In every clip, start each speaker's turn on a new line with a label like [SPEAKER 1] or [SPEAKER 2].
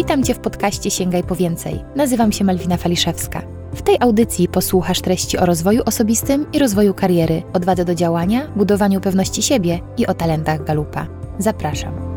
[SPEAKER 1] Witam Cię w podcaście Sięgaj po więcej. Nazywam się Malwina Faliszewska. W tej audycji posłuchasz treści o rozwoju osobistym i rozwoju kariery, odwadze do działania, budowaniu pewności siebie i o talentach Galupa. Zapraszam.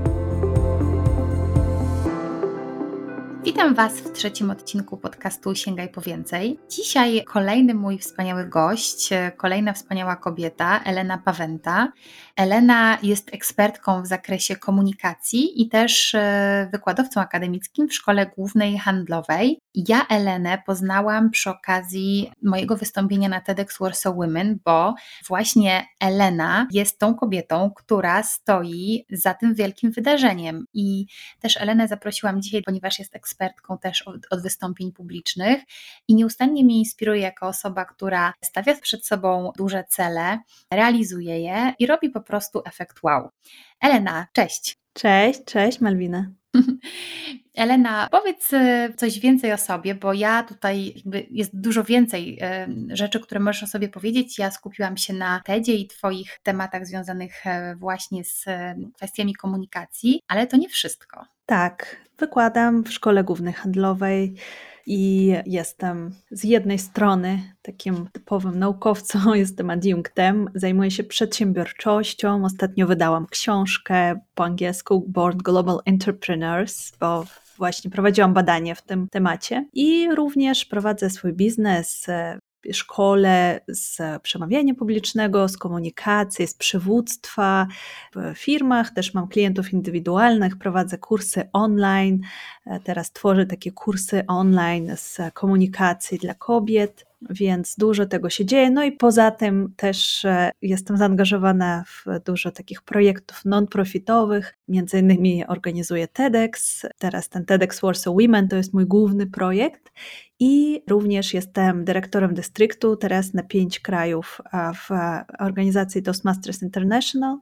[SPEAKER 1] Witam Was w trzecim odcinku podcastu Sięgaj po więcej. Dzisiaj kolejny mój wspaniały gość, kolejna wspaniała kobieta, Elena Pawęta. Elena jest ekspertką w zakresie komunikacji i też e, wykładowcą akademickim w Szkole Głównej Handlowej. Ja Elenę poznałam przy okazji mojego wystąpienia na TEDx Warsaw Women, bo właśnie Elena jest tą kobietą, która stoi za tym wielkim wydarzeniem. I też Elenę zaprosiłam dzisiaj, ponieważ jest ekspertką też od, od wystąpień publicznych i nieustannie mnie inspiruje jako osoba, która stawia przed sobą duże cele, realizuje je i robi po prostu efekt wow. Elena, cześć.
[SPEAKER 2] Cześć, cześć Malwina.
[SPEAKER 1] Elena, powiedz e, coś więcej o sobie, bo ja tutaj jest dużo więcej e, rzeczy, które możesz o sobie powiedzieć. Ja skupiłam się na TEDzie i Twoich tematach związanych e, właśnie z kwestiami komunikacji, ale to nie wszystko.
[SPEAKER 2] Tak, wykładam w Szkole Głównej Handlowej i jestem z jednej strony takim typowym naukowcem, jestem adiunktem, zajmuję się przedsiębiorczością. Ostatnio wydałam książkę po angielsku Born Global Entrepreneurs, bo właśnie prowadziłam badanie w tym temacie i również prowadzę swój biznes szkole z przemawiania publicznego, z komunikacji, z przywództwa w firmach. Też mam klientów indywidualnych, prowadzę kursy online. Teraz tworzę takie kursy online z komunikacji dla kobiet więc dużo tego się dzieje. No i poza tym też e, jestem zaangażowana w dużo takich projektów non-profitowych, między innymi organizuję TEDx, teraz ten TEDx Warsaw Women to jest mój główny projekt i również jestem dyrektorem dystryktu teraz na pięć krajów w organizacji Toastmasters International.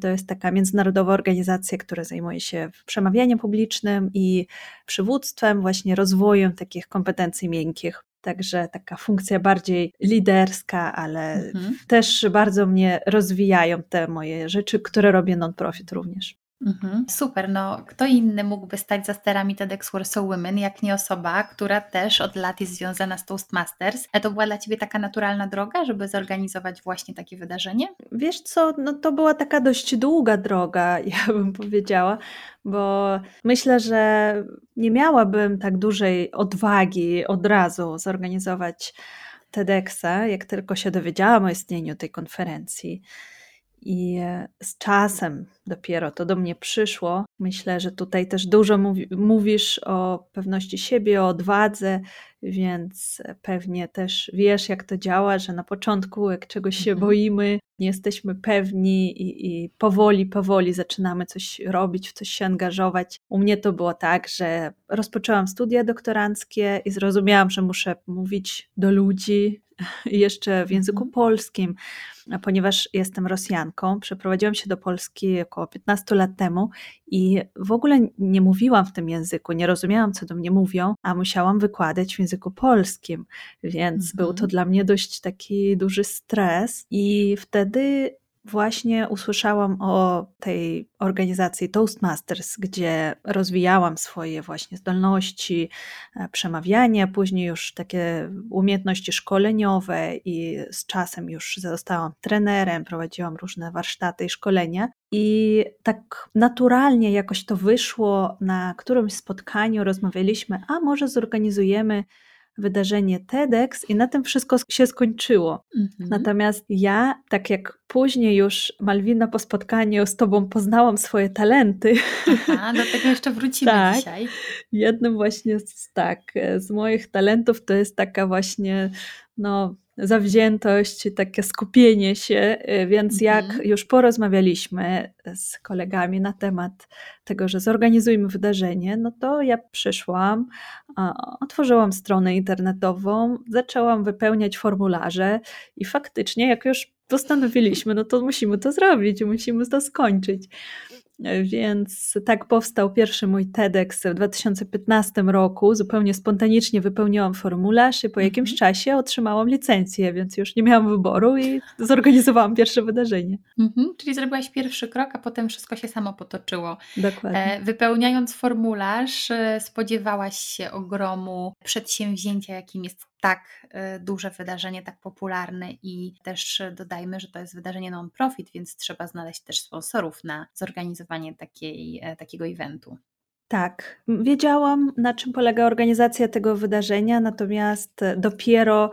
[SPEAKER 2] To jest taka międzynarodowa organizacja, która zajmuje się przemawianiem publicznym i przywództwem, właśnie rozwojem takich kompetencji miękkich. Także taka funkcja bardziej liderska, ale mhm. też bardzo mnie rozwijają te moje rzeczy, które robię non-profit również.
[SPEAKER 1] Mhm. Super, no kto inny mógłby stać za sterami TEDx Warsaw Women, jak nie osoba, która też od lat jest związana z Toastmasters. A to była dla Ciebie taka naturalna droga, żeby zorganizować właśnie takie wydarzenie?
[SPEAKER 2] Wiesz co, no to była taka dość długa droga, ja bym powiedziała, bo myślę, że nie miałabym tak dużej odwagi od razu zorganizować TEDxa, jak tylko się dowiedziałam o istnieniu tej konferencji. I z czasem dopiero to do mnie przyszło. Myślę, że tutaj też dużo mówi, mówisz o pewności siebie, o odwadze, więc pewnie też wiesz, jak to działa, że na początku, jak czegoś się mhm. boimy, nie jesteśmy pewni i, i powoli, powoli zaczynamy coś robić, w coś się angażować. U mnie to było tak, że rozpoczęłam studia doktoranckie i zrozumiałam, że muszę mówić do ludzi, jeszcze w języku mhm. polskim, ponieważ jestem Rosjanką. Przeprowadziłam się do Polski około 15 lat temu i w ogóle nie mówiłam w tym języku, nie rozumiałam, co do mnie mówią, a musiałam wykładać w języku polskim, więc mhm. był to mhm. dla mnie dość taki duży stres. I wtedy właśnie usłyszałam o tej organizacji Toastmasters, gdzie rozwijałam swoje właśnie zdolności e, przemawiania, później już takie umiejętności szkoleniowe i z czasem już zostałam trenerem, prowadziłam różne warsztaty i szkolenia. I tak naturalnie jakoś to wyszło na którymś spotkaniu, rozmawialiśmy, a może zorganizujemy wydarzenie TEDx i na tym wszystko się skończyło. Mhm. Natomiast ja, tak jak później już Malwina po spotkaniu z tobą poznałam swoje talenty.
[SPEAKER 1] Aha, do tego jeszcze wrócimy tak, dzisiaj.
[SPEAKER 2] Jednym właśnie z, tak, z moich talentów to jest taka właśnie no, zawziętość, takie skupienie się, y, więc jak mhm. już porozmawialiśmy z kolegami na temat tego, że zorganizujmy wydarzenie, no to ja przyszłam, otworzyłam stronę internetową, zaczęłam wypełniać formularze i faktycznie jak już postanowiliśmy, no to musimy to zrobić, musimy to skończyć. Więc tak powstał pierwszy mój TEDx w 2015 roku. Zupełnie spontanicznie wypełniłam formularz i po jakimś mhm. czasie otrzymałam licencję, więc już nie miałam wyboru i zorganizowałam pierwsze wydarzenie.
[SPEAKER 1] Mhm, czyli zrobiłaś pierwszy krok, a potem wszystko się samo potoczyło.
[SPEAKER 2] Dokładnie. E,
[SPEAKER 1] wypełniając formularz, e, spodziewałaś się ogromu przedsięwzięcia, jakim jest tak e, duże wydarzenie, tak popularne i też dodajmy, że to jest wydarzenie non-profit, więc trzeba znaleźć też sponsorów na zorganizowanie takiej, e, takiego eventu.
[SPEAKER 2] Tak, wiedziałam na czym polega organizacja tego wydarzenia, natomiast dopiero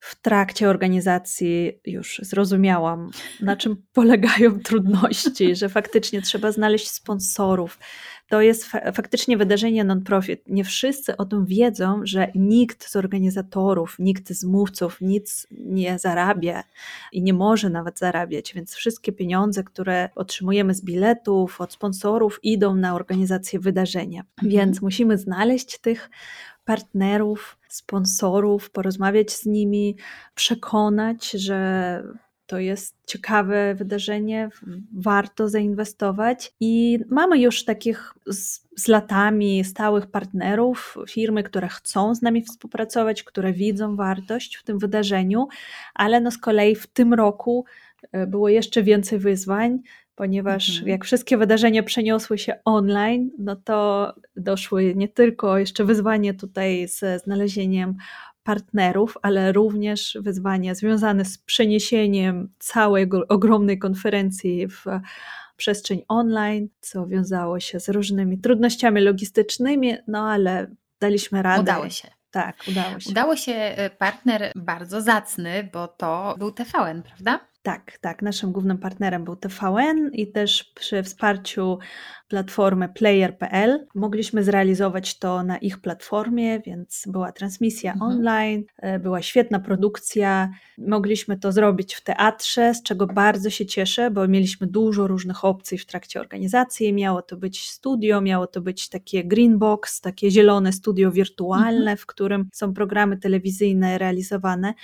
[SPEAKER 2] w trakcie organizacji już zrozumiałam, na czym polegają trudności, że faktycznie trzeba znaleźć sponsorów, to jest fa faktycznie wydarzenie non-profit. Nie wszyscy o tym wiedzą, że nikt z organizatorów, nikt z mówców nic nie zarabia i nie może nawet zarabiać, więc wszystkie pieniądze, które otrzymujemy z biletów, od sponsorów, idą na organizację wydarzenia. Mhm. Więc musimy znaleźć tych partnerów, sponsorów, porozmawiać z nimi, przekonać, że to jest ciekawe wydarzenie, warto zainwestować i mamy już takich z, z, latami stałych partnerów, firmy, które chcą z nami współpracować, które widzą wartość w tym wydarzeniu, ale no z kolei w tym roku e, było jeszcze więcej wyzwań, ponieważ mhm. jak wszystkie wydarzenia przeniosły się online, no to doszły nie tylko jeszcze wyzwanie tutaj ze znalezieniem partnerów, ale również wyzwania związane z przeniesieniem całej ogromnej konferencji w przestrzeń online, co wiązało się z różnymi trudnościami logistycznymi, no ale daliśmy radę.
[SPEAKER 1] Udało się.
[SPEAKER 2] Tak, udało się.
[SPEAKER 1] Udało się y, partner bardzo zacny, bo to był TVN, prawda?
[SPEAKER 2] Tak, tak. Naszym głównym partnerem był TVN i też przy wsparciu platformy player.pl mogliśmy zrealizować to na ich platformie, więc była transmisja mhm. online, e, była świetna produkcja. Mogliśmy to zrobić w teatrze, z czego bardzo się cieszę, bo mieliśmy dużo różnych opcji w trakcie organizacji. Miało to być studio, miało to być takie green box, takie zielone studio wirtualne, mhm. w którym są programy telewizyjne realizowane.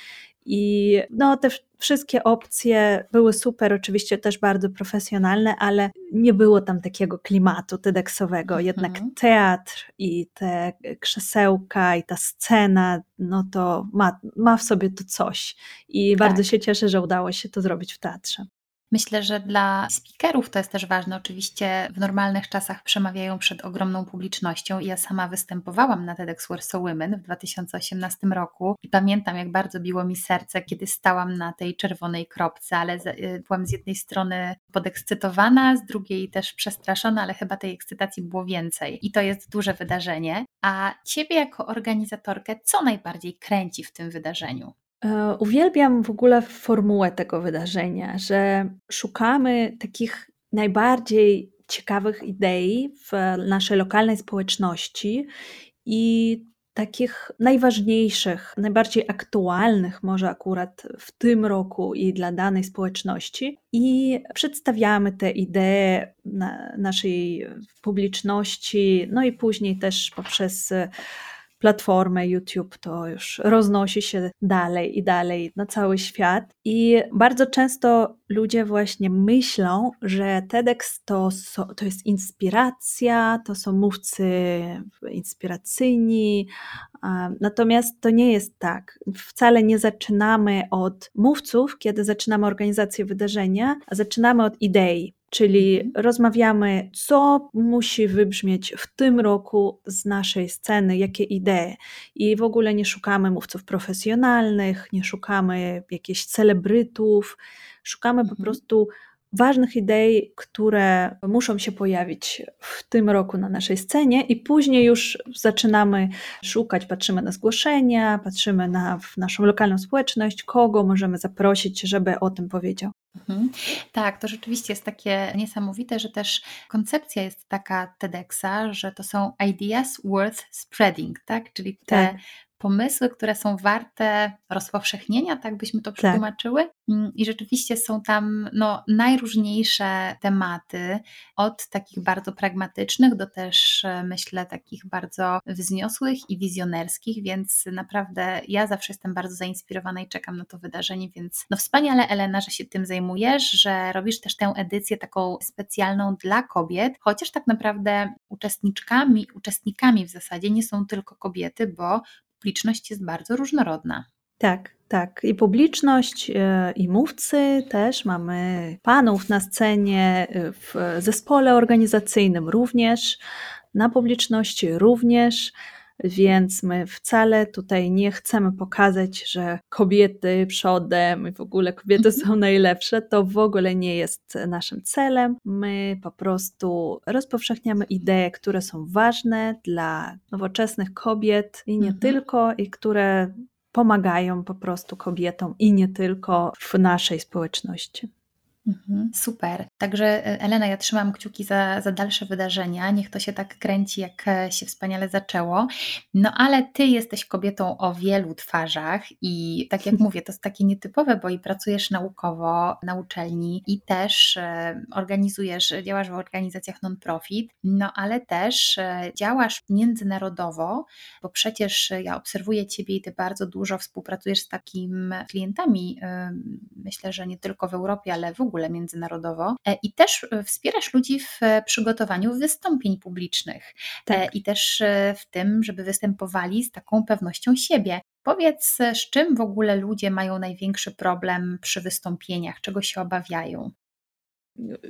[SPEAKER 2] I no, te wszystkie opcje były super, oczywiście też bardzo profesjonalne, ale nie było tam takiego klimatu TEDxowego. Jednak mhm. teatr i te krzesełka i ta scena, no to ma, ma w sobie to coś. I tak. bardzo się cieszę, że udało się to zrobić w teatrze.
[SPEAKER 1] Myślę, że dla speakerów to jest też ważne. Oczywiście w normalnych czasach przemawiają przed ogromną publicznością ja sama występowałam na TEDx Warsaw Women w 2018 roku i pamiętam, jak bardzo biło mi serce, kiedy stałam na tej czerwonej kropce, ale y, byłam z jednej strony podekscytowana, z drugiej też przestraszona, ale chyba tej ekscytacji było więcej i to jest duże wydarzenie. A Ciebie jako organizatorkę co najbardziej kręci w tym wydarzeniu?
[SPEAKER 2] E, uwielbiam w ogóle formułę tego wydarzenia, że szukamy takich najbardziej ciekawych idei w naszej lokalnej społeczności i takich najważniejszych, najbardziej aktualnych, może akurat w tym roku i dla danej społeczności, i przedstawiamy te idee na naszej publiczności, no i później też poprzez platformę YouTube, to już roznosi się dalej i dalej na cały świat. I bardzo często ludzie właśnie myślą, że TEDx to, to jest inspiracja, to są mówcy inspiracyjni, natomiast to nie jest tak. Wcale nie zaczynamy od mówców, kiedy zaczynamy organizację wydarzenia, a zaczynamy od idei. Czyli mhm. rozmawiamy, co musi wybrzmieć w tym roku z naszej sceny, jakie idee. I w ogóle nie szukamy mówców profesjonalnych, nie szukamy jakichś celebrytów, szukamy po mhm. prostu ważnych idei, które muszą się pojawić w tym roku na naszej scenie, i później już zaczynamy szukać, patrzymy na zgłoszenia, patrzymy na naszą lokalną społeczność, kogo możemy zaprosić, żeby o tym powiedział. Mhm.
[SPEAKER 1] Tak, to rzeczywiście jest takie niesamowite, że też koncepcja jest taka TEDxa, że to są ideas worth spreading, tak? Czyli te tak. Pomysły, które są warte rozpowszechnienia, tak byśmy to tak. przetłumaczyły. Tak. I rzeczywiście są tam no, najróżniejsze tematy, od takich bardzo pragmatycznych do też e, myślę takich bardzo wzniosłych i wizjonerskich, więc naprawdę ja zawsze jestem bardzo zainspirowana i czekam na to wydarzenie, więc no wspaniale Elena, że się tym zajmujesz, że robisz też tę edycję taką specjalną dla kobiet, chociaż tak naprawdę uczestniczkami, uczestnikami w zasadzie nie są tylko kobiety, bo publiczność jest bardzo różnorodna.
[SPEAKER 2] Tak, tak. I publiczność, e, i mówcy też. Mamy panów na scenie, e, w zespole organizacyjnym również, na publiczności również. Więc my wcale tutaj nie chcemy pokazać, że kobiety przodem i w ogóle kobiety mhm. są najlepsze. To w ogóle nie jest naszym celem. My po prostu rozpowszechniamy idee, które są ważne dla nowoczesnych kobiet i nie mhm. tylko, i które pomagają po prostu kobietom i nie tylko w naszej społeczności.
[SPEAKER 1] Mhm, super. Także e, Elena, ja trzymam kciuki za, za dalsze wydarzenia. Niech to się tak kręci, jak e, się wspaniale zaczęło. No ale ty jesteś kobietą o wielu twarzach i tak jak mówię, to jest takie nietypowe, bo i pracujesz naukowo na uczelni i też e, organizujesz, działasz w organizacjach non-profit, no ale też działasz międzynarodowo, bo przecież ja obserwuję ciebie i ty bardzo dużo współpracujesz z takimi klientami, myślę, że nie tylko w Europie, ale w ogóle ogóle międzynarodowo e, i też e, wspierasz ludzi w e, przygotowaniu wystąpień publicznych tak. i też w tym, żeby występowali z taką pewnością siebie. Powiedz, z czym w ogóle ludzie mają największy problem przy wystąpieniach, czego się obawiają?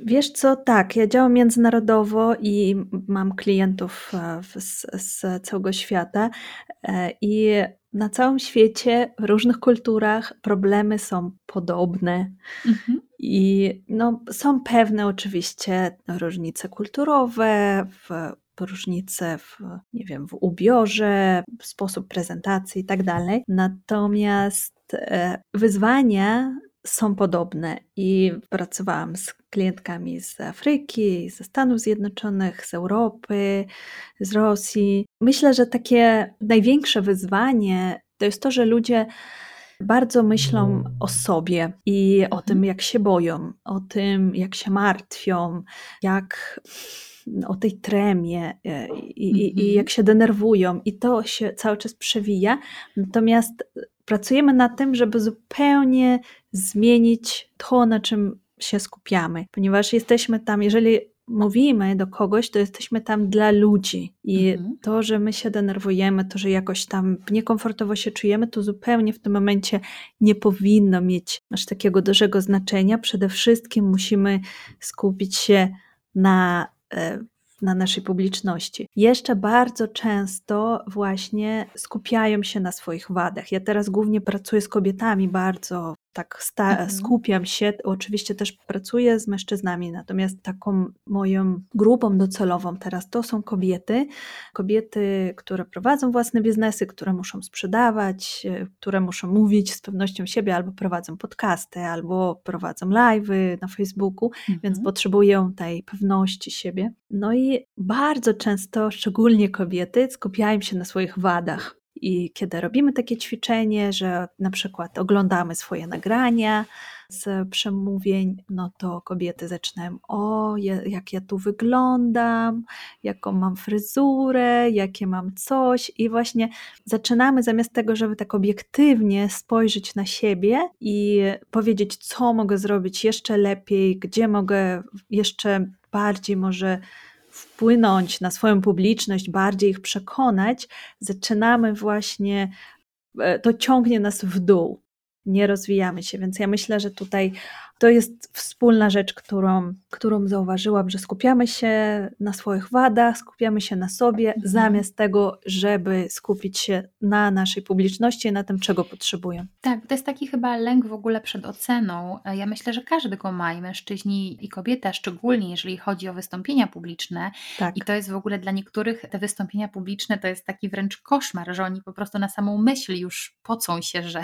[SPEAKER 2] Wiesz co, tak, ja działam międzynarodowo i mam klientów z, z całego świata i na całym świecie, w różnych kulturach problemy są podobne. Mhm. I no, są pewne oczywiście różnice kulturowe, w, różnice w, nie wiem, w ubiorze, w sposób prezentacji i tak dalej. Natomiast e, wyzwania są podobne i pracowałam z klientkami z Afryki, ze Stanów Zjednoczonych, z Europy, z Rosji. Myślę, że takie największe wyzwanie to jest to, że ludzie bardzo myślą o sobie i o tym, mhm. jak się boją, o tym, jak się martwią, jak o tej tremie e, i, i, i, mhm. jak się denerwują, i to się cały czas przewija. Natomiast pracujemy nad tym, żeby zupełnie zmienić to, na czym się skupiamy, ponieważ jesteśmy tam, jeżeli mówimy do kogoś, to jesteśmy tam dla ludzi. I mhm. to, że my się denerwujemy, to, że jakoś tam niekomfortowo się czujemy, to zupełnie w tym momencie nie powinno mieć aż takiego dużego znaczenia. Przede wszystkim musimy skupić się na e, na naszej publiczności. Jeszcze bardzo często właśnie skupiają się na swoich wadach. Ja teraz głównie pracuję z kobietami bardzo tak mhm. skupiam się. Oczywiście też pracuję z mężczyznami, natomiast taką moją grupą docelową teraz to są kobiety. Kobiety, które prowadzą własne biznesy, które muszą sprzedawać, e, które muszą mówić z pewnością siebie, albo prowadzą podcasty, albo prowadzą live'y na Facebooku, mhm. więc potrzebują tej pewności siebie. No i bardzo często, szczególnie kobiety, skupiają się na swoich wadach. I kiedy robimy takie ćwiczenie, że na przykład oglądamy swoje nagrania z przemówień, no to kobiety zaczynają: O, jak ja tu wyglądam, jaką mam fryzurę, jakie mam coś. I właśnie zaczynamy zamiast tego, żeby tak obiektywnie spojrzeć na siebie i powiedzieć, co mogę zrobić jeszcze lepiej, gdzie mogę jeszcze bardziej może wpłynąć na swoją publiczność, bardziej ich przekonać, zaczynamy właśnie, e, to ciągnie nas w dół, nie rozwijamy się. Więc ja myślę, że tutaj to jest wspólna rzecz, którą, którą zauważyłam, że skupiamy się na swoich wadach, skupiamy się na sobie, mhm. zamiast tego, żeby skupić się na naszej publiczności, na tym, czego potrzebują.
[SPEAKER 1] Tak, to jest taki chyba lęk w ogóle przed oceną. Ja myślę, że każdy go ma, i mężczyźni, i kobieta, szczególnie jeżeli chodzi o wystąpienia publiczne. Tak. I to jest w ogóle dla niektórych te wystąpienia publiczne to jest taki wręcz koszmar, że oni po prostu na samą myśl już pocą się, że,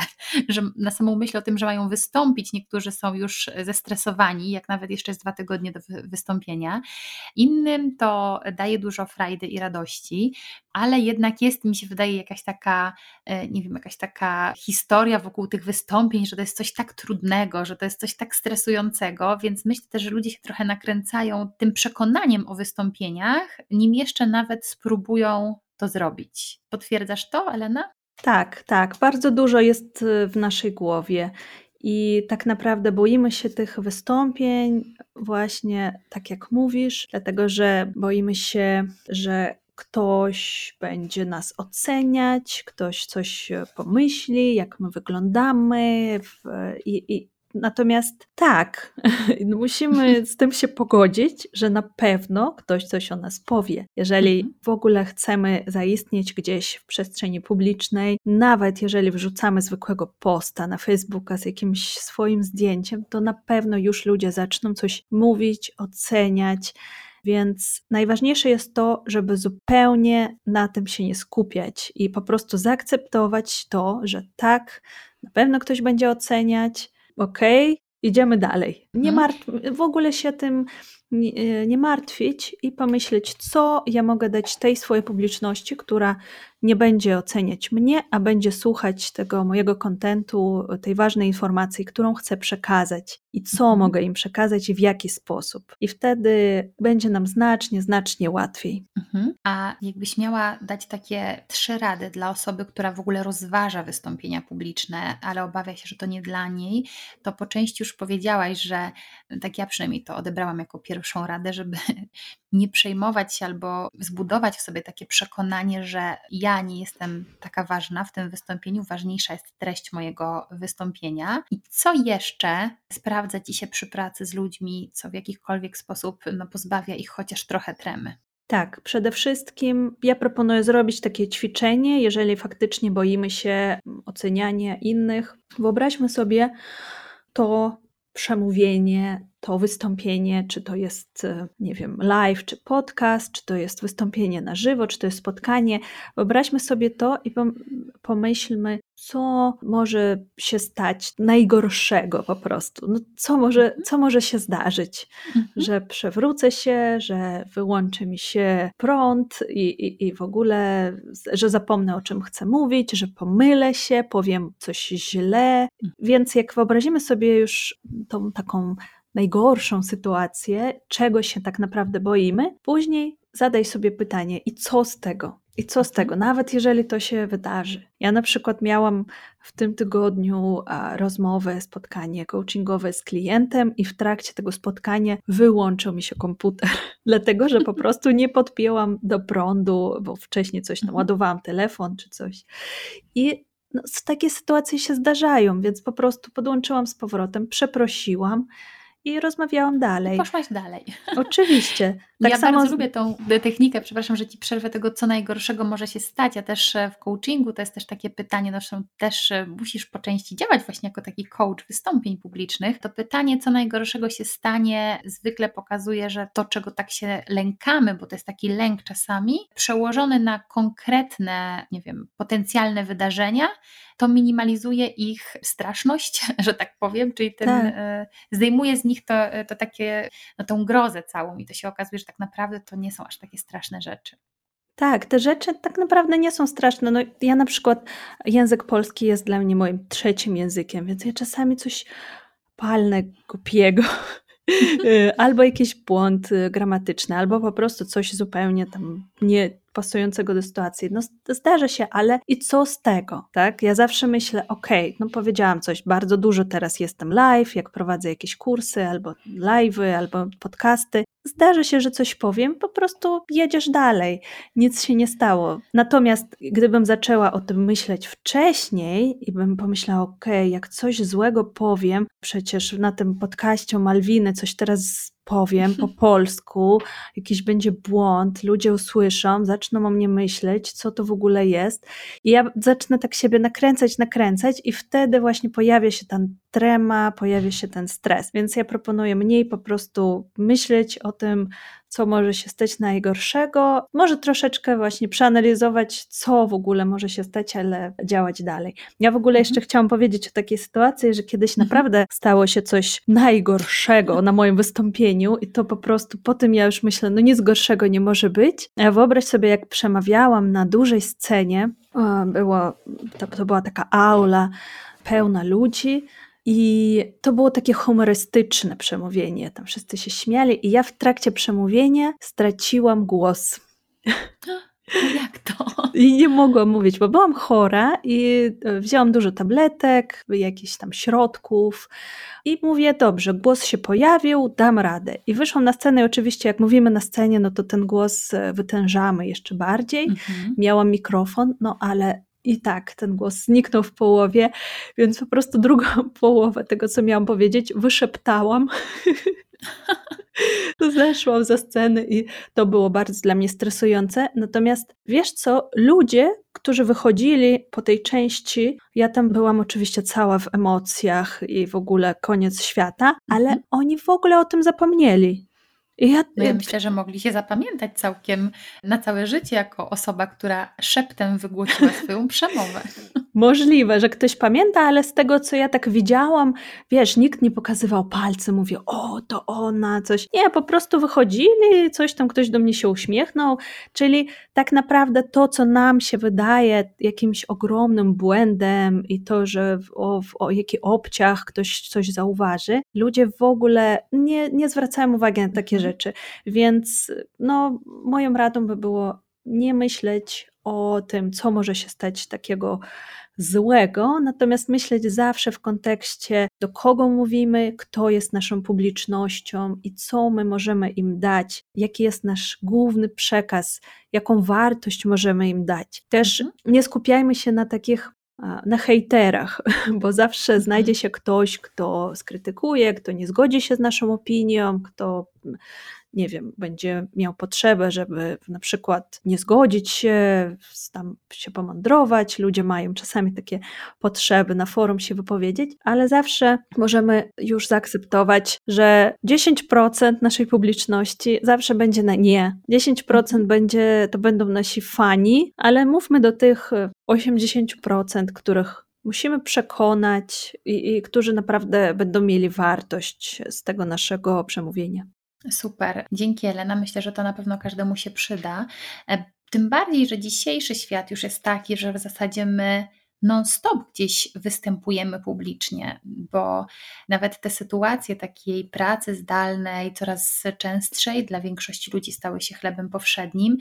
[SPEAKER 1] że na samą myśl o tym, że mają wystąpić, niektórzy są już już zestresowani, jak nawet jeszcze jest dwa tygodnie do wystąpienia. Innym to daje dużo frajdy i radości, ale jednak jest, mi się wydaje, jakaś taka, e, nie wiem, jakaś taka historia wokół tych wystąpień, że to jest coś tak trudnego, że to jest coś tak stresującego, więc myślę też, że ludzie się trochę nakręcają tym przekonaniem o wystąpieniach, nim jeszcze nawet spróbują to zrobić. Potwierdzasz to, Elena?
[SPEAKER 2] Tak, tak. Bardzo dużo jest y, w naszej głowie. I tak naprawdę boimy się tych wystąpień, właśnie tak jak mówisz, dlatego że boimy się, że ktoś będzie nas oceniać, ktoś coś pomyśli, jak my wyglądamy, i, i Natomiast tak, musimy z tym się pogodzić, że na pewno ktoś coś o nas powie. Jeżeli mhm. w ogóle chcemy zaistnieć gdzieś w przestrzeni publicznej, nawet jeżeli wrzucamy zwykłego posta na Facebooka z jakimś swoim zdjęciem, to na pewno już ludzie zaczną coś mówić, oceniać. Więc najważniejsze jest to, żeby zupełnie na tym się nie skupiać i po prostu zaakceptować to, że tak, na pewno ktoś będzie oceniać, okej, okay, idziemy dalej. Nie hmm. martw, w ogóle się tym nie, e, nie martwić i pomyśleć, co ja mogę dać tej swojej publiczności, która nie będzie oceniać mnie, a będzie słuchać tego mojego kontentu, tej ważnej informacji, którą chcę przekazać i co mhm. mogę im przekazać i w jaki sposób. I wtedy będzie nam znacznie, znacznie łatwiej.
[SPEAKER 1] Mhm. A jakbyś miała dać takie trzy rady dla osoby, która w ogóle rozważa wystąpienia publiczne, ale obawia się, że to nie dla niej, to po części już powiedziałaś, że tak ja przynajmniej to odebrałam jako pierwszą radę, żeby nie przejmować się albo zbudować w sobie takie przekonanie, że ja nie jestem taka ważna w tym wystąpieniu, ważniejsza jest treść mojego wystąpienia. I co jeszcze sprawdza Ci się przy pracy z ludźmi, co w jakikolwiek sposób no, pozbawia ich chociaż trochę tremy?
[SPEAKER 2] Tak, przede wszystkim ja proponuję zrobić takie ćwiczenie, jeżeli faktycznie boimy się oceniania innych. Wyobraźmy sobie to przemówienie, to wystąpienie, czy to jest, e, nie wiem, live, czy podcast, czy to jest wystąpienie na żywo, czy to jest spotkanie. Wyobraźmy sobie to i pomyślmy, co może się stać najgorszego po prostu. No, co, może, mhm. co może się zdarzyć? Mhm. Że przewrócę się, że wyłączy mi się prąd i, i, i w ogóle, że zapomnę o czym chcę mówić, że pomylę się, powiem coś źle. Mhm. Więc jak wyobrazimy sobie już tą taką najgorszą sytuację, czego się tak naprawdę boimy, później zadaj sobie pytanie: i co z tego? I co z tego, nawet jeżeli to się wydarzy? Ja na przykład miałam w tym tygodniu rozmowę, spotkanie coachingowe z klientem, i w trakcie tego spotkania wyłączył mi się komputer, dlatego że po prostu nie podpięłam do prądu, bo wcześniej coś tam mhm. ładowałam telefon czy coś. I no, takie sytuacje się zdarzają, więc po prostu podłączyłam z powrotem, przeprosiłam i rozmawiałam dalej. I
[SPEAKER 1] poszłaś dalej.
[SPEAKER 2] Oczywiście.
[SPEAKER 1] Tak ja samo... bardzo lubię tą technikę, przepraszam, że Ci przerwę tego, co najgorszego może się stać. Ja też e, w coachingu to jest też takie pytanie, zresztą też e, musisz po części działać właśnie jako taki coach wystąpień publicznych. To pytanie, co najgorszego się stanie, zwykle pokazuje, że to, czego tak się lękamy, bo to jest taki lęk czasami, przełożony na konkretne, nie wiem, potencjalne wydarzenia, to minimalizuje ich straszność, że tak powiem, czyli ten, tak. E, zdejmuje z nich to, to takie, no, tą grozę całą i to się okazuje, że tak naprawdę to nie są aż takie straszne rzeczy.
[SPEAKER 2] Tak, te rzeczy tak naprawdę nie są straszne. No, ja na przykład język polski jest dla mnie moim trzecim językiem, więc ja czasami coś palne, głupiego, y, albo jakiś błąd y, gramatyczny, albo po prostu coś zupełnie tam nie pasującego do sytuacji. No zdarza się, ale i co z tego, tak? Ja zawsze myślę, okej, okay, no powiedziałam coś, bardzo dużo teraz jestem live, jak prowadzę jakieś kursy, albo live'y, albo podcasty. Zdarzy się, że coś powiem, po prostu jedziesz dalej, nic się nie stało. Natomiast gdybym zaczęła o tym myśleć wcześniej i bym pomyślała, okej, okay, jak coś złego powiem, przecież na tym podcaście Malwiny coś teraz powiem po polsku, jakiś będzie błąd, ludzie usłyszą, zaczną o mnie myśleć, co to w ogóle jest. I ja zacznę tak siebie nakręcać, nakręcać, i wtedy właśnie pojawia się ten trema, pojawia się ten stres. Więc ja proponuję mniej po prostu myśleć o tym, co może się stać najgorszego, może troszeczkę właśnie przeanalizować, co w ogóle może się stać, ale działać dalej. Ja w ogóle jeszcze mhm. chciałam powiedzieć o takiej sytuacji, że kiedyś mhm. naprawdę stało się coś najgorszego na moim wystąpieniu i to po prostu po tym ja już myślę, no nic gorszego nie może być. Wyobraź sobie, jak przemawiałam na dużej scenie, było, to, to była taka aula pełna ludzi, i to było takie humorystyczne przemówienie. Tam wszyscy się śmiali, i ja w trakcie przemówienia straciłam głos.
[SPEAKER 1] Jak to?
[SPEAKER 2] I nie mogłam mówić, bo byłam chora i e, wzięłam dużo tabletek, jakichś tam środków i mówię, dobrze, głos się pojawił, dam radę. I wyszłam na scenę i oczywiście jak mówimy na scenie, no to ten głos e, wytężamy jeszcze bardziej. Mhm. Miałam mikrofon, no ale i tak ten głos zniknął w połowie, więc po prostu drugą połowę tego, co miałam powiedzieć, wyszeptałam. Zeszłam ze sceny i to było bardzo dla mnie stresujące. Natomiast wiesz co, ludzie, którzy wychodzili po tej części, ja tam byłam oczywiście cała w emocjach i w ogóle koniec świata, ale mhm. oni w ogóle o tym zapomnieli.
[SPEAKER 1] Ja, no ja myślę, że mogli się zapamiętać całkiem na całe życie jako osoba, która szeptem wygłosiła swoją przemowę.
[SPEAKER 2] Możliwe, że ktoś pamięta, ale z tego, co ja tak widziałam, wiesz, nikt nie pokazywał palcem, mówię, o, to ona, coś. Nie, po prostu wychodzili, coś tam ktoś do mnie się uśmiechnął, czyli tak naprawdę to, co nam się wydaje jakimś ogromnym błędem i to, że w, o, w, o jaki obciach ktoś coś zauważy, ludzie w ogóle nie, nie zwracają uwagi na takie. Rzeczy. Więc no, moją radą by było nie myśleć o tym, co może się stać takiego złego, natomiast myśleć zawsze w kontekście, do kogo mówimy, kto jest naszą publicznością i co my możemy im dać, jaki jest nasz główny przekaz, jaką wartość możemy im dać. Też mhm. nie skupiajmy się na takich na hejterach, bo zawsze mhm. znajdzie się ktoś, kto skrytykuje, kto nie zgodzi się z naszą opinią, kto nie wiem, będzie miał potrzebę, żeby na przykład nie zgodzić się, tam się pomądrować. Ludzie mają czasami takie potrzeby na forum się wypowiedzieć, ale zawsze możemy już zaakceptować, że 10% naszej publiczności zawsze będzie na nie. 10% mhm. będzie, to będą nasi fani, ale mówmy do tych 80%, których musimy przekonać i, i którzy naprawdę będą mieli wartość z tego naszego przemówienia.
[SPEAKER 1] Super, dzięki Elena. Myślę, że to na pewno każdemu się przyda. E, tym bardziej, że dzisiejszy świat już jest taki, że w zasadzie my non-stop gdzieś występujemy publicznie, bo nawet te sytuacje takiej pracy zdalnej, coraz częstszej, dla większości ludzi stały się chlebem powszednim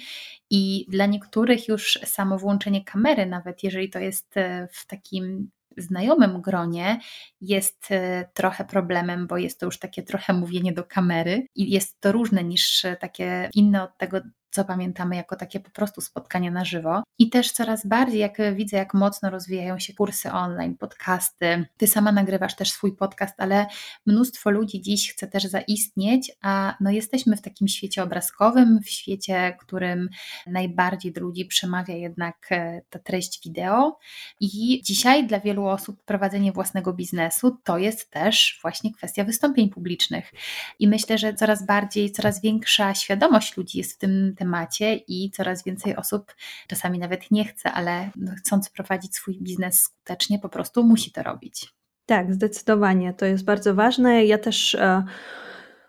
[SPEAKER 1] i dla niektórych już samo włączenie kamery, nawet jeżeli to jest e, w takim znajomym gronie jest e, trochę problemem, bo jest to już takie trochę mówienie do kamery i jest to różne niż takie inne od tego co pamiętamy jako takie po prostu spotkania na żywo. I też coraz bardziej, jak widzę, jak mocno rozwijają się kursy online, podcasty. Ty sama nagrywasz też swój podcast, ale mnóstwo ludzi dziś chce też zaistnieć, a no jesteśmy w takim świecie obrazkowym, w świecie, którym najbardziej do ludzi przemawia jednak e, ta treść wideo. I dzisiaj dla wielu osób prowadzenie własnego biznesu to jest też właśnie kwestia wystąpień publicznych. I myślę, że coraz bardziej, coraz większa świadomość ludzi jest w tym temacie i coraz więcej osób czasami nawet nie chce, ale chcąc prowadzić swój biznes skutecznie, po prostu musi to robić.
[SPEAKER 2] Tak, zdecydowanie. To jest bardzo ważne. Ja też. E,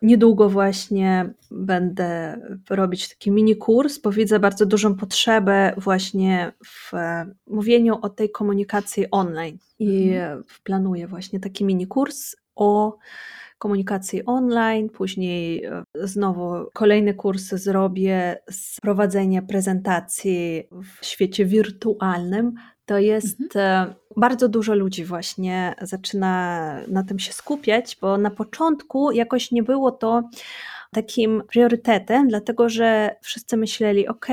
[SPEAKER 2] niedługo właśnie będę robić taki mini kurs, bo widzę bardzo dużą potrzebę właśnie w e, mówieniu o tej komunikacji online i mhm. planuję właśnie taki mini kurs o komunikacji online, później e, znowu kolejny kurs zrobię z prowadzenia prezentacji w świecie wirtualnym. To jest mhm. E, bardzo dużo ludzi właśnie zaczyna na tym się skupiać, bo na początku jakoś nie było to takim priorytetem, dlatego że wszyscy myśleli, ok,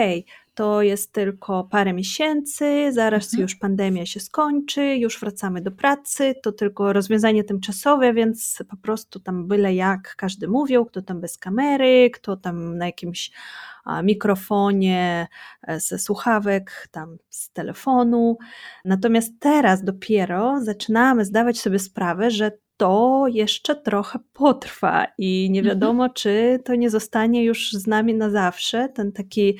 [SPEAKER 2] to jest tylko parę miesięcy, zaraz mhm. już pandemia się skończy, już wracamy do pracy, to tylko rozwiązanie tymczasowe, więc po prostu tam byle jak każdy mówił, kto tam bez kamery, kto tam na jakimś mikrofonie, e, ze słuchawek, tam z telefonu. Natomiast teraz dopiero zaczynamy zdawać sobie sprawę, że to jeszcze trochę potrwa i nie mhm. wiadomo, mhm. czy to nie zostanie już z nami na zawsze, ten taki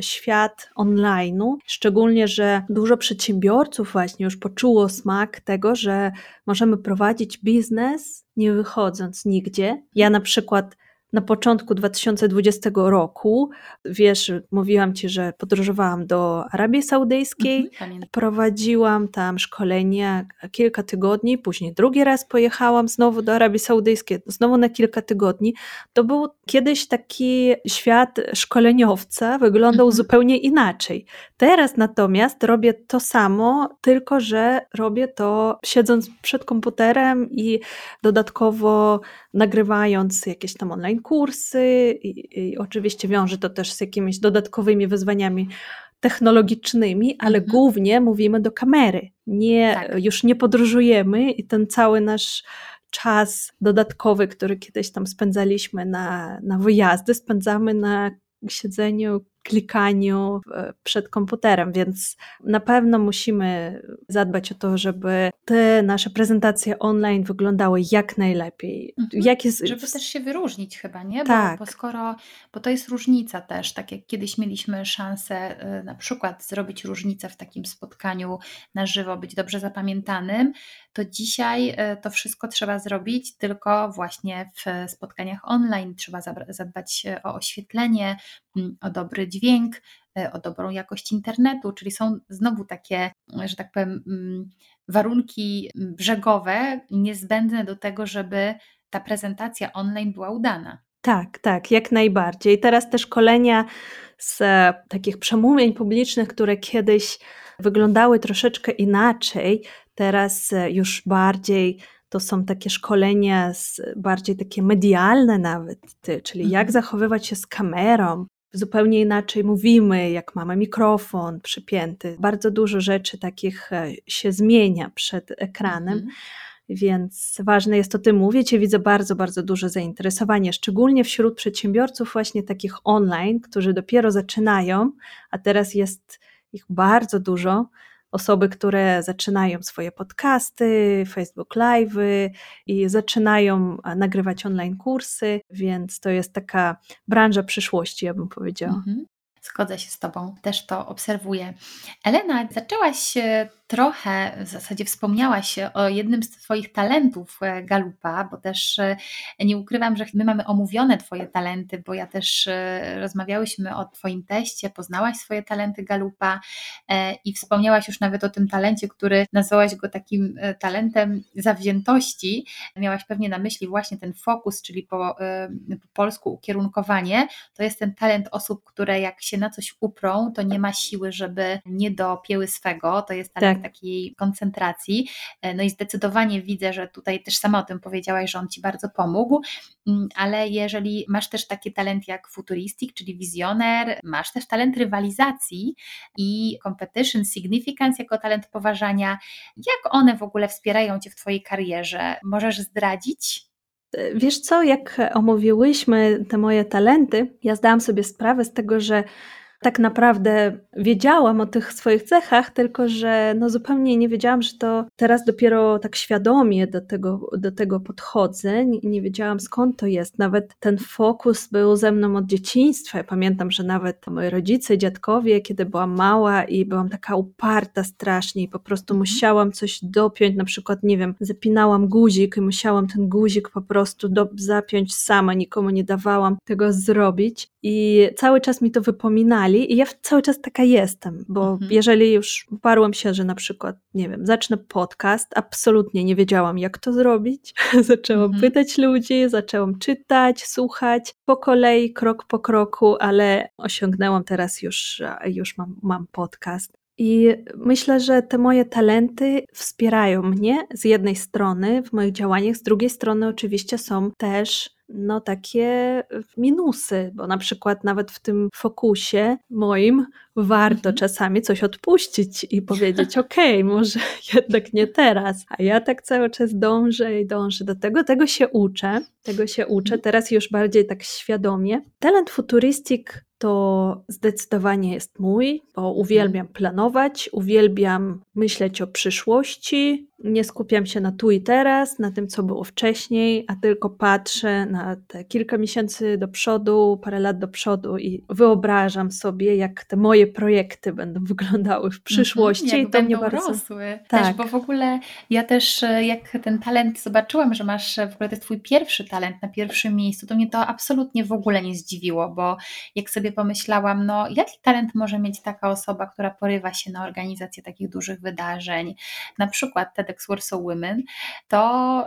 [SPEAKER 2] świat online'u. Szczególnie, że dużo przedsiębiorców właśnie już poczuło smak tego, że możemy prowadzić biznes nie wychodząc nigdzie. Ja na przykład na początku 2020 roku. Wiesz, mówiłam ci, że podróżowałam do Arabii Saudyjskiej, mhm, prowadziłam tam szkolenia kilka tygodni, później drugi raz pojechałam znowu do Arabii Saudyjskiej, znowu na kilka tygodni. To był kiedyś taki świat szkoleniowca, wyglądał mhm. zupełnie inaczej. Teraz natomiast robię to samo, tylko że robię to siedząc przed komputerem i dodatkowo nagrywając jakieś tam online kursy i, i oczywiście wiąże to też z jakimiś dodatkowymi wyzwaniami technologicznymi, ale mhm. głównie mówimy do kamery. Nie, tak. Już nie podróżujemy i ten cały nasz czas dodatkowy, który kiedyś tam spędzaliśmy na, na wyjazdy, spędzamy na siedzeniu klikaniu przed komputerem, więc na pewno musimy zadbać o to, żeby te nasze prezentacje online wyglądały jak najlepiej.
[SPEAKER 1] Mhm. Jak jest... Żeby też się wyróżnić chyba, nie? Bo, tak. bo skoro, bo to jest różnica też, tak jak kiedyś mieliśmy szansę y, na przykład zrobić różnicę w takim spotkaniu na żywo, być dobrze zapamiętanym, to dzisiaj y, to wszystko trzeba zrobić tylko właśnie w spotkaniach online. Trzeba zadbać o oświetlenie, mm, o dobry dźwięk, e, o dobrą jakość internetu, czyli są znowu takie, że tak powiem, mm, warunki brzegowe niezbędne do tego, żeby ta prezentacja online była udana.
[SPEAKER 2] Tak, tak, jak najbardziej. Teraz te szkolenia z e, takich przemówień publicznych, które kiedyś wyglądały troszeczkę inaczej, teraz e, już bardziej to są takie szkolenia z, bardziej takie medialne nawet, czyli jak mhm. zachowywać się z kamerą, zupełnie inaczej mówimy, jak mamy mikrofon przypięty. Bardzo dużo rzeczy takich e, się zmienia przed ekranem. Mhm. Więc ważne jest o tym mówić. Ja widzę bardzo, bardzo duże zainteresowanie, szczególnie wśród przedsiębiorców, właśnie takich online, którzy dopiero zaczynają, a teraz jest ich bardzo dużo osoby, które zaczynają swoje podcasty, Facebook Live i zaczynają nagrywać online kursy, więc to jest taka branża przyszłości, ja bym powiedziała. Mhm.
[SPEAKER 1] Zgodzę się z Tobą, też to obserwuję. Elena, zaczęłaś trochę, w zasadzie wspomniałaś o jednym z Twoich talentów e, Galupa, bo też e, nie ukrywam, że my mamy omówione Twoje talenty, bo ja też e, rozmawiałyśmy o Twoim teście, poznałaś swoje talenty Galupa i wspomniałaś już nawet o tym talencie, który nazwałaś go takim talentem zawziętości. Miałaś pewnie na myśli właśnie ten fokus, czyli po, po polsku ukierunkowanie. To jest ten talent osób, które jak się na coś uprą, to nie ma siły, żeby nie dopięły swego. To jest talent tak. takiej koncentracji. E, no i zdecydowanie widzę, że tutaj też sama o tym powiedziałaś, że on Ci bardzo pomógł, mm, ale jeżeli masz też taki talent jak futuristic, czyli wizjoner, masz też talent rywalizacji i competition significance jako talent poważania, jak one w ogóle wspierają Cię w Twojej karierze? Możesz zdradzić?
[SPEAKER 2] E, wiesz co, jak omówiłyśmy te moje talenty, ja zdałam sobie sprawę z tego, że tak naprawdę wiedziałam o tych swoich cechach, tylko że no zupełnie nie wiedziałam, że to teraz dopiero tak świadomie do tego, do tego podchodzę. Nie, nie wiedziałam skąd to jest. Nawet ten fokus był ze mną od dzieciństwa. Ja pamiętam, że nawet moi rodzice, dziadkowie, kiedy byłam mała i byłam taka uparta strasznie i po prostu mhm. musiałam coś dopiąć, na przykład, nie wiem, zapinałam guzik i musiałam ten guzik po prostu do, zapiąć sama, nikomu nie dawałam tego zrobić. I cały czas mi to wypominali, i ja cały czas taka jestem, bo mhm. jeżeli już uparłam się, że na przykład, nie wiem, zacznę podcast, absolutnie nie wiedziałam, jak to zrobić. zaczęłam mhm. pytać ludzi, zaczęłam czytać, słuchać po kolei, krok po kroku, ale osiągnęłam teraz już, już mam, mam podcast. I myślę, że te moje talenty wspierają mnie z jednej strony w moich działaniach, z drugiej strony oczywiście są też no takie minusy, bo na przykład nawet w tym fokusie moim warto mhm. czasami coś odpuścić i powiedzieć, okej, okay, może jednak nie teraz. A ja tak cały czas dążę i dążę do tego, tego się uczę, tego się uczę, mhm. teraz już bardziej tak świadomie. Talent futuristic to zdecydowanie jest mój, bo mhm. uwielbiam planować, uwielbiam myśleć o przyszłości, nie skupiam się na tu i teraz, na tym, co było wcześniej, a tylko patrzę na te kilka miesięcy do przodu, parę lat do przodu i wyobrażam sobie, jak te moje projekty będą wyglądały w przyszłości.
[SPEAKER 1] Mhm,
[SPEAKER 2] I to
[SPEAKER 1] mnie bardzo. Rosły. Tak. Też, bo w ogóle ja też, e, jak ten talent zobaczyłam, że masz e, w ogóle to jest Twój pierwszy talent na pierwszym miejscu, to mnie to absolutnie w ogóle nie zdziwiło, bo jak sobie pomyślałam, no jaki talent może mieć taka osoba, która porywa się na organizację takich dużych wydarzeń, na przykład te TEDx Warsaw Women, to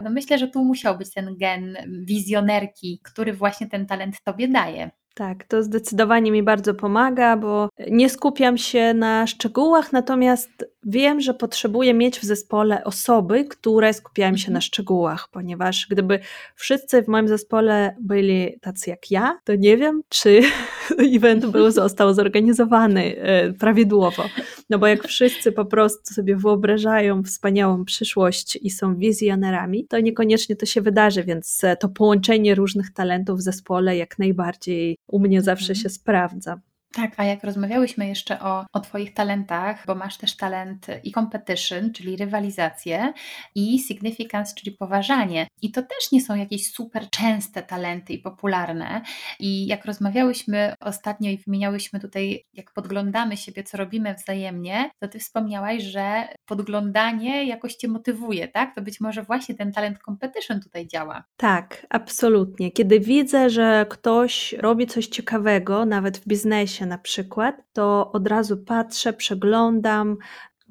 [SPEAKER 1] no myślę, że tu musiał być ten gen wizjonerki, który właśnie ten talent Tobie daje.
[SPEAKER 2] Tak, to zdecydowanie mi bardzo pomaga, bo nie skupiam się na szczegółach, natomiast wiem, że potrzebuję mieć w zespole osoby, które skupiają się na mhm. szczegółach, ponieważ gdyby wszyscy w moim zespole byli tacy jak ja, to nie wiem, czy event był, został zorganizowany e, prawidłowo. No bo jak wszyscy po prostu sobie wyobrażają wspaniałą przyszłość i są wizjonerami, to niekoniecznie to się wydarzy, więc to połączenie różnych talentów w zespole jak najbardziej u mnie zawsze mhm. się sprawdza.
[SPEAKER 1] Tak, a jak rozmawiałyśmy jeszcze o, o Twoich talentach, bo masz też talent i competition, czyli rywalizację, i significance, czyli poważanie. I to też nie są jakieś super częste talenty i popularne. I jak rozmawiałyśmy ostatnio i wymieniałyśmy tutaj, jak podglądamy siebie, co robimy wzajemnie, to Ty wspomniałaś, że podglądanie jakoś Cię motywuje, tak? To być może właśnie ten talent competition tutaj działa.
[SPEAKER 2] Tak, absolutnie. Kiedy widzę, że ktoś robi coś ciekawego, nawet w biznesie, na przykład, to od razu patrzę, przeglądam,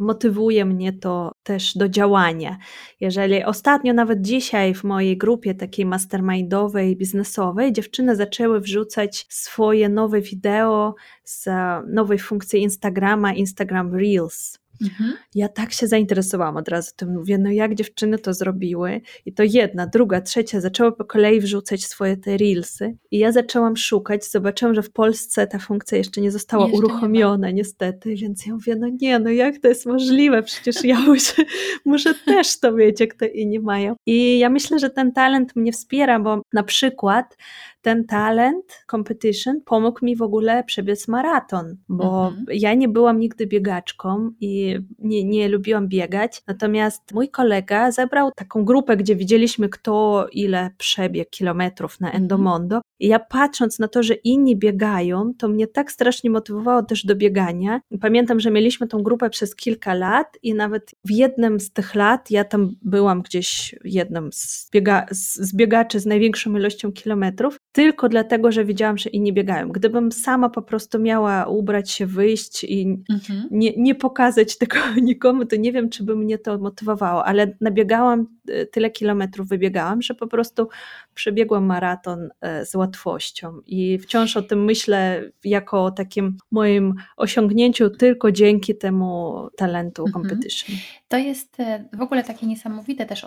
[SPEAKER 2] motywuje mnie to też do działania. Jeżeli ostatnio, nawet dzisiaj w mojej grupie takiej mastermindowej, biznesowej, dziewczyny zaczęły wrzucać swoje nowe wideo z nowej funkcji Instagrama, Instagram Reels. Mhm. Ja tak się zainteresowałam od razu tym, mówię, no jak dziewczyny to zrobiły i to jedna, druga, trzecia zaczęły po kolei wrzucać swoje te reelsy i ja zaczęłam szukać, zobaczyłam, że w Polsce ta funkcja jeszcze nie została jeszcze uruchomiona nie niestety, więc ja mówię, no nie, no jak to jest możliwe, przecież ja muszę, muszę też to mieć, jak to inni mają. I ja myślę, że ten talent mnie wspiera, bo na przykład ten talent, competition, pomógł mi w ogóle przebiec maraton, bo mhm. ja nie byłam nigdy biegaczką i nie, nie lubiłam biegać. Natomiast mój kolega zebrał taką grupę, gdzie widzieliśmy, kto ile przebiegł kilometrów na mhm. Endomondo. I ja patrząc na to, że inni biegają, to mnie tak strasznie motywowało też do biegania. Pamiętam, że mieliśmy tą grupę przez kilka lat i nawet w jednym z tych lat ja tam byłam gdzieś jednym z, biega z biegaczy z największą ilością kilometrów tylko dlatego, że widziałam, że inni biegają. Gdybym sama po prostu miała ubrać się, wyjść i mhm. nie, nie pokazać tego nikomu, to nie wiem, czy by mnie to motywowało, ale nabiegałam e, tyle kilometrów, wybiegałam, że po prostu przebiegłam maraton e, z łatwością i wciąż o tym myślę jako o takim moim osiągnięciu tylko dzięki temu talentu mhm. competition.
[SPEAKER 1] To jest e, w ogóle takie niesamowite też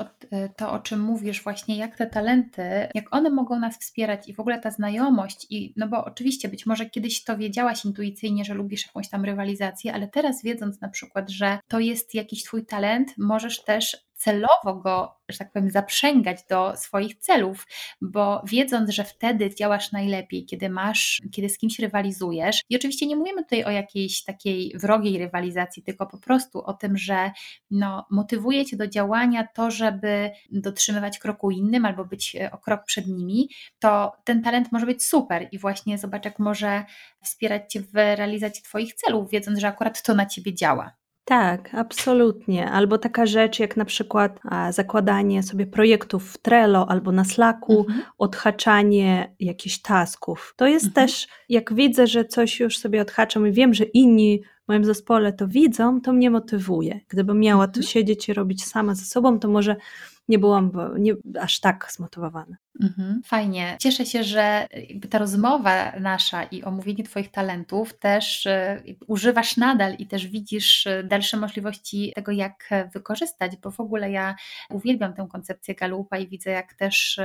[SPEAKER 1] to, o czym mówisz właśnie, jak te talenty, jak one mogą nas wspierać w ogóle ta znajomość, i no bo oczywiście być może kiedyś to wiedziałaś intuicyjnie, że lubisz jakąś tam rywalizację, ale teraz wiedząc na przykład, że to jest jakiś twój talent, możesz też celowo go, że tak powiem, zaprzęgać do swoich celów, bo wiedząc, że wtedy działasz najlepiej, kiedy masz, kiedy z kimś rywalizujesz. I oczywiście nie mówimy tutaj o jakiejś takiej wrogiej rywalizacji, tylko po prostu o tym, że no, motywuje cię do działania to, żeby dotrzymywać kroku innym albo być e, o krok przed nimi, to ten talent może być super i właśnie zobacz, jak może wspierać cię w realizacji Twoich celów, wiedząc, że akurat to na ciebie działa.
[SPEAKER 2] Tak, absolutnie. Albo taka rzecz jak na przykład zakładanie sobie projektów w Trello albo na Slacku, mhm. odhaczanie jakichś tasków. To jest mhm. też, jak widzę, że coś już sobie odhaczam i wiem, że inni w moim zespole to widzą, to mnie motywuje. Gdybym miała mhm. tu siedzieć i robić sama ze sobą, to może nie byłam nie, aż tak zmotywowana.
[SPEAKER 1] Mhm, fajnie. Cieszę się, że ta rozmowa nasza i omówienie Twoich talentów też y, używasz nadal i też widzisz y, dalsze możliwości tego, jak wykorzystać, bo w ogóle ja uwielbiam tę koncepcję Galupa i widzę, jak też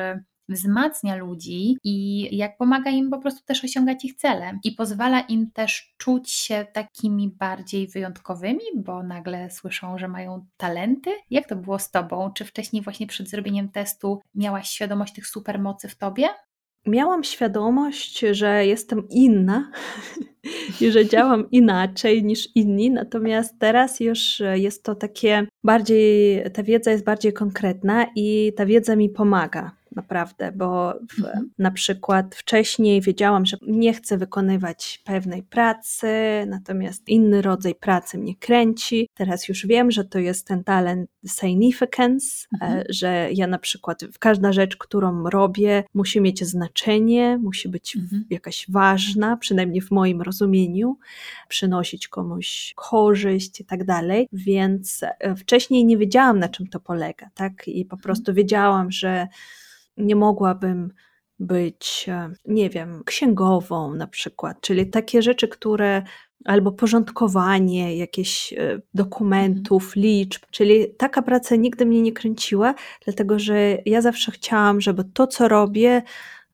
[SPEAKER 1] wzmacnia ludzi i jak pomaga im po prostu też osiągać ich cele i pozwala im też czuć się takimi bardziej wyjątkowymi, bo nagle słyszą, że mają talenty. Jak to było z Tobą? Czy wcześniej właśnie przed zrobieniem testu miałaś świadomość tych supermocy w Tobie?
[SPEAKER 2] Miałam świadomość, że jestem inna i że działam inaczej niż inni, natomiast teraz już jest to takie bardziej, ta wiedza jest bardziej konkretna i ta wiedza mi pomaga naprawdę, bo w, mhm. na przykład wcześniej wiedziałam, że nie chcę wykonywać pewnej pracy, natomiast inny rodzaj pracy mnie kręci. Teraz już wiem, że to jest ten talent significance, e, mhm. że ja na przykład każda rzecz, którą robię, musi mieć znaczenie, musi być mhm. jakaś ważna, przynajmniej w moim rozumieniu, przynosić komuś korzyść i tak dalej. Więc e, wcześniej nie wiedziałam, na czym to polega, tak? I po mhm. prostu wiedziałam, że nie mogłabym być, e, nie wiem, księgową na przykład, czyli takie rzeczy, które albo porządkowanie jakichś e, dokumentów, mhm. liczb, czyli taka praca nigdy mnie nie kręciła, dlatego że ja zawsze chciałam, żeby to, co robię,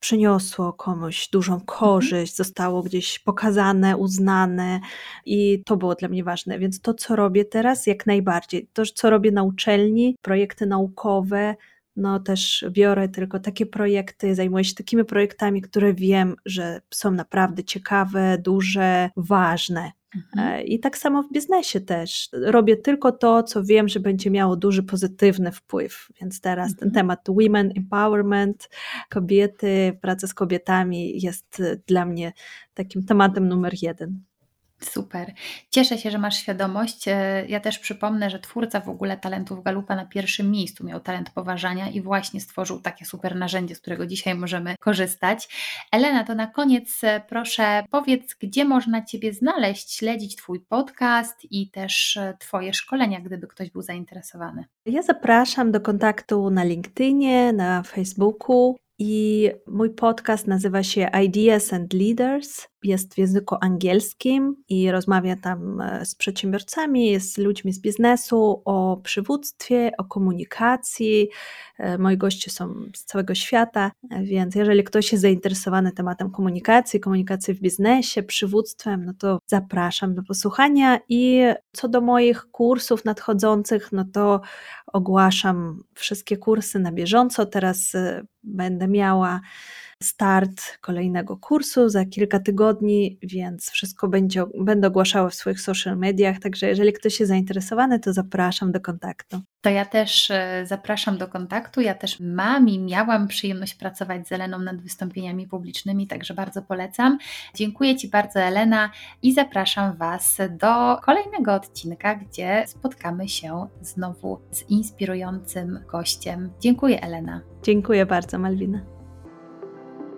[SPEAKER 2] przyniosło komuś dużą mhm. korzyść, zostało gdzieś pokazane, uznane i to było dla mnie ważne. Więc to, co robię teraz, jak najbardziej. To, co robię na uczelni, projekty naukowe, no też biorę tylko takie projekty, zajmuję się takimi projektami, które wiem, że są naprawdę ciekawe, duże, ważne. Mhm. E, I tak samo w biznesie też. Robię tylko to, co wiem, że będzie miało duży pozytywny wpływ. Więc teraz mhm. ten temat women empowerment, kobiety, praca z kobietami jest dla mnie takim tematem numer jeden.
[SPEAKER 1] Super. Cieszę się, że masz świadomość. E, ja też przypomnę, że twórca w ogóle talentów Galupa na pierwszym miejscu miał talent poważania i właśnie stworzył takie super narzędzie, z którego dzisiaj możemy korzystać. Elena, to na koniec e, proszę powiedz, gdzie można Ciebie znaleźć, śledzić Twój podcast i też e, Twoje szkolenia, gdyby ktoś był zainteresowany.
[SPEAKER 2] Ja zapraszam do kontaktu na LinkedInie, na Facebooku. I mój podcast nazywa się Ideas and Leaders. Jest w języku angielskim i rozmawia tam e, z przedsiębiorcami, z ludźmi z biznesu o przywództwie, o komunikacji. E, moi goście są z całego świata, e, więc jeżeli ktoś jest zainteresowany tematem komunikacji, komunikacji w biznesie, przywództwem, no to zapraszam do posłuchania. I co do moich kursów nadchodzących, no to ogłaszam wszystkie kursy na bieżąco. Teraz będę miała start kolejnego kursu za kilka tygodni, więc wszystko będzie, będę ogłaszała w swoich social mediach, także jeżeli ktoś jest zainteresowany, to zapraszam do kontaktu.
[SPEAKER 1] To ja też e, zapraszam do kontaktu. Ja też mam i miałam przyjemność pracować z Eleną nad wystąpieniami publicznymi, także bardzo polecam. Dziękuję Ci bardzo, Elena, i zapraszam Was do kolejnego odcinka, gdzie spotkamy się znowu z inspirującym gościem. Dziękuję, Elena.
[SPEAKER 2] Dziękuję bardzo, Malwina.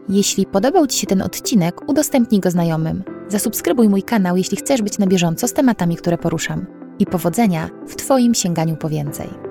[SPEAKER 1] Jeśli podobał Ci się ten odcinek, udostępnij go znajomym. Zasubskrybuj mój kanał, jeśli chcesz być na bieżąco z tematami, które poruszam. I powodzenia w Twoim sięganiu po więcej.